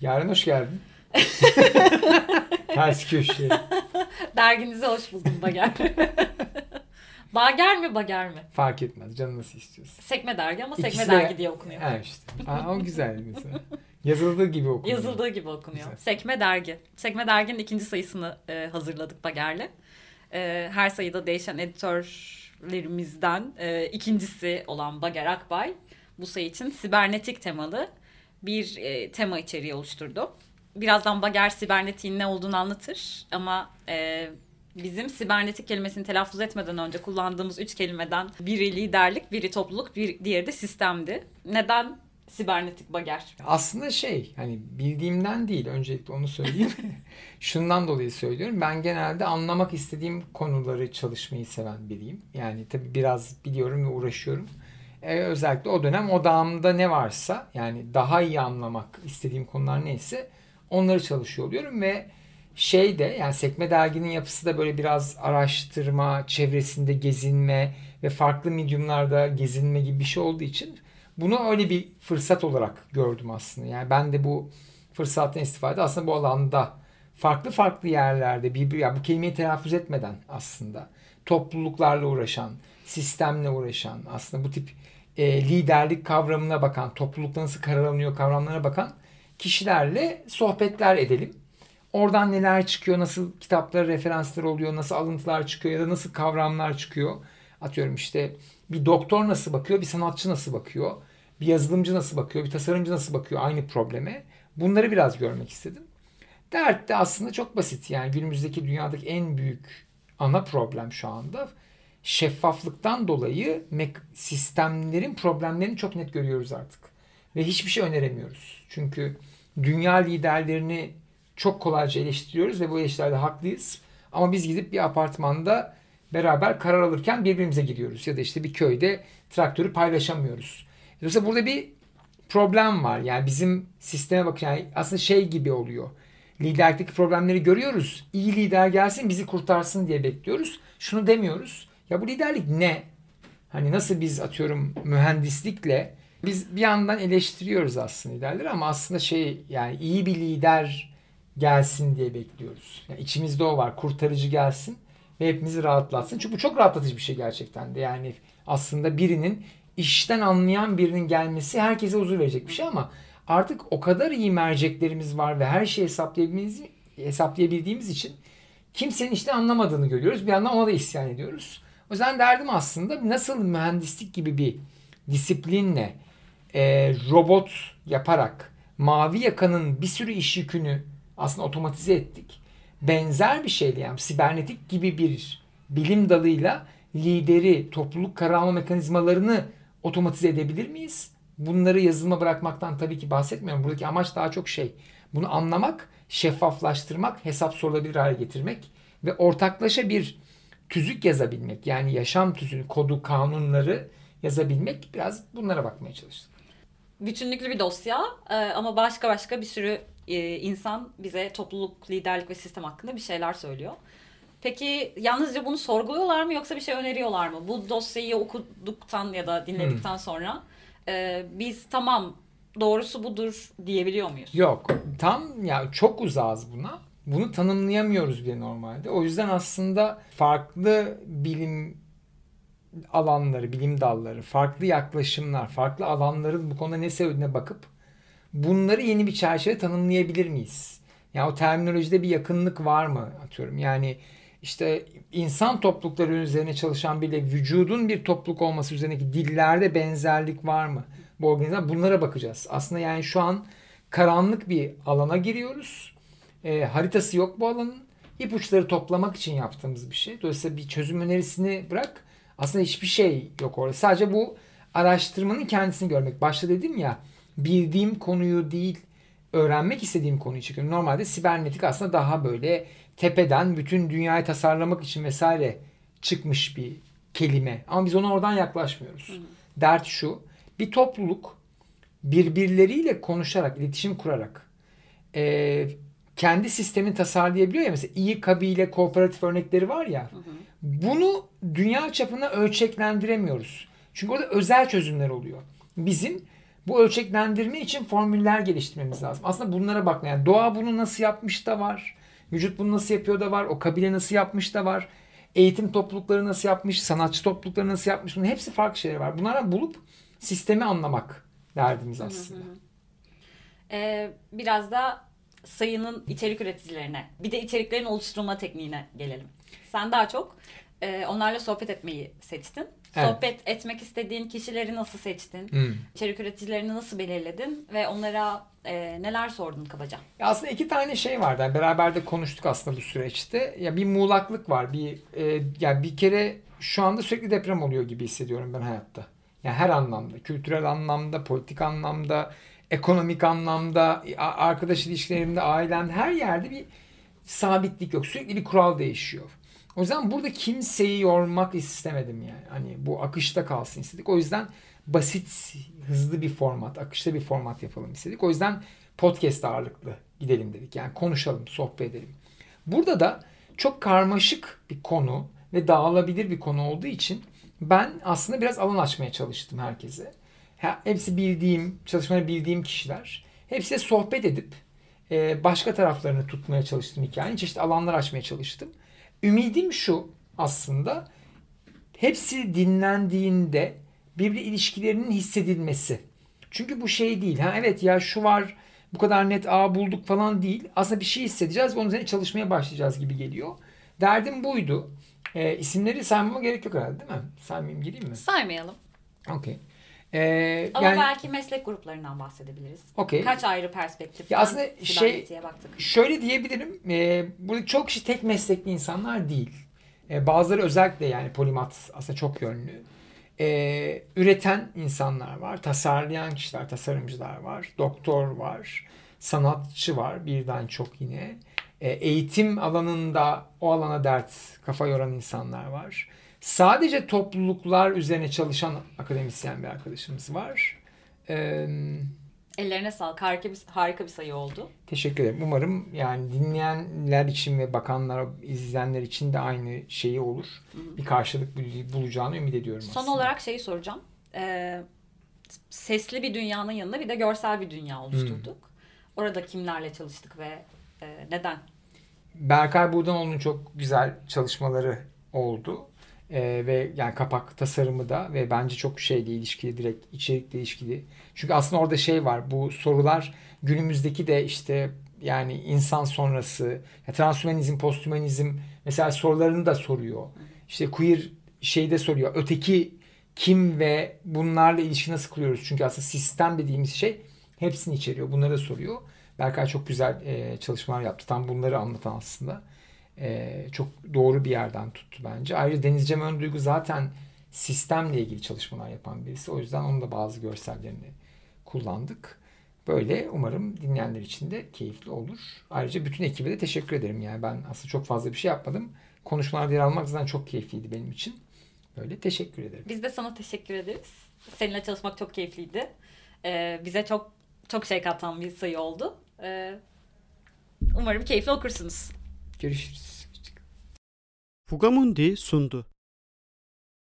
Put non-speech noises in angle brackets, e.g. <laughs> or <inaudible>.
Yarın hoş geldin. <laughs> Ters köşe. Derginize hoş buldum Bager. Bager mi Bager mi? Fark etmez. Canın nasıl istiyorsun. Sekme dergi ama sekme İkisi de- dergi diye okunuyor. Ha işte. Aa, o güzel mesela. Yazıldığı gibi okunuyor. Yazıldığı gibi okunuyor. Güzel. Sekme dergi. Sekme derginin ikinci sayısını e, hazırladık Bager'le. E, her sayıda değişen editörlerimizden e, ikincisi olan Bager Akbay bu sayı için sibernetik temalı bir e, tema içeriği oluşturdu. Birazdan Bager sibernetiğin ne olduğunu anlatır ama e, bizim sibernetik kelimesini telaffuz etmeden önce kullandığımız üç kelimeden biri liderlik, biri topluluk, bir diğeri de sistemdi. Neden sibernetik Bager? Aslında şey hani bildiğimden değil öncelikle onu söyleyeyim. <laughs> Şundan dolayı söylüyorum. Ben genelde anlamak istediğim konuları çalışmayı seven biriyim. Yani tabii biraz biliyorum ve uğraşıyorum. Ee, özellikle o dönem odağımda ne varsa yani daha iyi anlamak istediğim konular neyse onları çalışıyor oluyorum ve şey de yani Sekme Dergi'nin yapısı da böyle biraz araştırma, çevresinde gezinme ve farklı medyumlarda gezinme gibi bir şey olduğu için bunu öyle bir fırsat olarak gördüm aslında. Yani ben de bu fırsattan istifade aslında bu alanda farklı farklı yerlerde bir, ya bu kelimeyi telaffuz etmeden aslında topluluklarla uğraşan, sistemle uğraşan, aslında bu tip e, liderlik kavramına bakan, toplulukta nasıl karar alınıyor kavramlarına bakan kişilerle sohbetler edelim. Oradan neler çıkıyor, nasıl kitaplara referanslar oluyor, nasıl alıntılar çıkıyor ya da nasıl kavramlar çıkıyor. Atıyorum işte bir doktor nasıl bakıyor, bir sanatçı nasıl bakıyor, bir yazılımcı nasıl bakıyor, bir tasarımcı nasıl bakıyor aynı probleme. Bunları biraz görmek istedim. Dert de aslında çok basit. Yani günümüzdeki dünyadaki en büyük ana problem şu anda şeffaflıktan dolayı sistemlerin problemlerini çok net görüyoruz artık. Ve hiçbir şey öneremiyoruz. Çünkü dünya liderlerini çok kolayca eleştiriyoruz ve bu eleştirilerde haklıyız. Ama biz gidip bir apartmanda beraber karar alırken birbirimize gidiyoruz. Ya da işte bir köyde traktörü paylaşamıyoruz. Dolayısıyla burada bir problem var. Yani bizim sisteme bak yani aslında şey gibi oluyor. Liderlikteki problemleri görüyoruz. İyi lider gelsin bizi kurtarsın diye bekliyoruz. Şunu demiyoruz. Ya bu liderlik ne? Hani nasıl biz atıyorum mühendislikle biz bir yandan eleştiriyoruz aslında liderleri ama aslında şey yani iyi bir lider gelsin diye bekliyoruz. Yani içimizde o var. Kurtarıcı gelsin ve hepimizi rahatlatsın. Çünkü bu çok rahatlatıcı bir şey gerçekten de. Yani aslında birinin işten anlayan birinin gelmesi herkese huzur verecek bir şey ama artık o kadar iyi merceklerimiz var ve her şeyi hesaplayabildiğimiz, hesaplayabildiğimiz için kimsenin işte anlamadığını görüyoruz. Bir yandan ona da isyan ediyoruz. O yüzden derdim aslında nasıl mühendislik gibi bir disiplinle e, robot yaparak mavi yakanın bir sürü iş yükünü aslında otomatize ettik. Benzer bir şeyle yani sibernetik gibi bir bilim dalıyla lideri, topluluk karar alma mekanizmalarını otomatize edebilir miyiz? Bunları yazılıma bırakmaktan tabii ki bahsetmiyorum. Buradaki amaç daha çok şey. Bunu anlamak, şeffaflaştırmak, hesap sorulabilir hale getirmek ve ortaklaşa bir tüzük yazabilmek. Yani yaşam tüzüğü, kodu, kanunları yazabilmek. Biraz bunlara bakmaya çalıştık. bütünlüklü bir dosya e, ama başka başka bir sürü e, insan bize topluluk, liderlik ve sistem hakkında bir şeyler söylüyor. Peki yalnızca bunu sorguluyorlar mı yoksa bir şey öneriyorlar mı? Bu dosyayı okuduktan ya da dinledikten sonra e, biz tamam doğrusu budur diyebiliyor muyuz? Yok. Tam ya çok uzağız buna. Bunu tanımlayamıyoruz bile normalde. O yüzden aslında farklı bilim alanları, bilim dalları, farklı yaklaşımlar, farklı alanların bu konuda ne söylediğine bakıp bunları yeni bir çerçeve tanımlayabilir miyiz? Yani o terminolojide bir yakınlık var mı atıyorum. Yani işte insan toplulukları üzerine çalışan bile vücudun bir topluluk olması üzerindeki dillerde benzerlik var mı? Bu organizasyon bunlara bakacağız. Aslında yani şu an karanlık bir alana giriyoruz. E, haritası yok bu alanın. İpuçları toplamak için yaptığımız bir şey. Dolayısıyla bir çözüm önerisini bırak. Aslında hiçbir şey yok orada. Sadece bu araştırmanın kendisini görmek. Başta dedim ya bildiğim konuyu değil öğrenmek istediğim konuyu çekiyorum. Normalde sibernetik aslında daha böyle tepeden bütün dünyayı tasarlamak için vesaire çıkmış bir kelime. Ama biz ona oradan yaklaşmıyoruz. Dert şu. Bir topluluk birbirleriyle konuşarak, iletişim kurarak e, kendi sistemini tasarlayabiliyor ya. Mesela iyi kabile kooperatif örnekleri var ya. Bunu dünya çapına ölçeklendiremiyoruz. Çünkü orada özel çözümler oluyor. Bizim bu ölçeklendirme için formüller geliştirmemiz lazım. Aslında bunlara bakma. Yani doğa bunu nasıl yapmış da var. Vücut bunu nasıl yapıyor da var. O kabile nasıl yapmış da var. Eğitim toplulukları nasıl yapmış. Sanatçı toplulukları nasıl yapmış. Bunun hepsi farklı şeyler var. Bunlara bulup sistemi anlamak derdimiz aslında. Hı hı. Ee, biraz da sayının içerik üreticilerine bir de içeriklerin oluşturulma tekniğine gelelim. Sen daha çok e, onlarla sohbet etmeyi seçtin. Evet. Sohbet etmek istediğin kişileri nasıl seçtin? Hmm. İçerik üreticilerini nasıl belirledin? Ve onlara e, neler sordun kabaca? Ya aslında iki tane şey vardı. Yani beraber de konuştuk aslında bu süreçte. Ya bir muğlaklık var. Bir e, ya bir kere şu anda sürekli deprem oluyor gibi hissediyorum ben hayatta. Yani her anlamda, kültürel anlamda, politik anlamda, ekonomik anlamda, arkadaş ilişkilerimde, ailemde her yerde bir sabitlik yok. Sürekli bir kural değişiyor. O yüzden burada kimseyi yormak istemedim yani. Hani bu akışta kalsın istedik. O yüzden basit, hızlı bir format, akışta bir format yapalım istedik. O yüzden podcast ağırlıklı gidelim dedik. Yani konuşalım, sohbet edelim. Burada da çok karmaşık bir konu ve dağılabilir bir konu olduğu için ben aslında biraz alan açmaya çalıştım herkese. Hepsi bildiğim, çalışmayı bildiğim kişiler. Hepsiyle sohbet edip e, başka taraflarını tutmaya çalıştım hikayenin. Çeşitli alanlar açmaya çalıştım. Ümidim şu aslında hepsi dinlendiğinde birbiri ilişkilerinin hissedilmesi. Çünkü bu şey değil. Ha evet ya şu var bu kadar net a bulduk falan değil. Aslında bir şey hissedeceğiz ve onun üzerine çalışmaya başlayacağız gibi geliyor. Derdim buydu. E, isimleri saymama gerek yok herhalde değil mi? Saymayayım gireyim mi? Saymayalım. Okey. Ee, Ama yani, belki meslek gruplarından bahsedebiliriz. Okay. Kaç ayrı perspektif? Ya aslında şey baktık. şöyle diyebilirim. E, burada çok kişi tek meslekli insanlar değil. E, bazıları özellikle yani polimat aslında çok yönlü. E, üreten insanlar var. Tasarlayan kişiler, tasarımcılar var. Doktor var. Sanatçı var birden çok yine. E, eğitim alanında o alana dert kafa yoran insanlar var. Sadece topluluklar üzerine çalışan akademisyen bir arkadaşımız var. Ee, Ellerine sağlık. Harika bir, harika bir sayı oldu. Teşekkür ederim. Umarım yani dinleyenler için ve bakanlar, izleyenler için de aynı şeyi olur. Bir karşılık bulacağını ümit ediyorum Son aslında. olarak şeyi soracağım. Ee, sesli bir dünyanın yanında bir de görsel bir dünya oluşturduk. Hı. Orada kimlerle çalıştık ve e, neden? Berkay Buğdanoğlu'nun çok güzel çalışmaları oldu. Ee, ve yani kapak tasarımı da ve bence çok şeyle ilişkili direkt içerikle ilişkili. Çünkü aslında orada şey var bu sorular günümüzdeki de işte yani insan sonrası ya transhümanizm, posthumanizm mesela sorularını da soruyor. İşte queer şeyde soruyor. Öteki kim ve bunlarla ilişki nasıl kuruyoruz? Çünkü aslında sistem dediğimiz şey hepsini içeriyor. Bunları da soruyor. Berkay çok güzel e, çalışmalar yaptı. Tam bunları anlatan aslında e, çok doğru bir yerden tuttu bence. Ayrıca Deniz Cem Önduygu zaten sistemle ilgili çalışmalar yapan birisi. O yüzden onun da bazı görsellerini kullandık. Böyle umarım dinleyenler için de keyifli olur. Ayrıca bütün ekibe de teşekkür ederim. Yani ben aslında çok fazla bir şey yapmadım. Konuşmalarda yer almak zaten çok keyifliydi benim için. Böyle teşekkür ederim. Biz de sana teşekkür ederiz. Seninle çalışmak çok keyifliydi. Ee, bize çok çok şey katan bir sayı oldu. Ee, umarım keyifli okursunuz. Görüşürüz. Fugamundi sundu.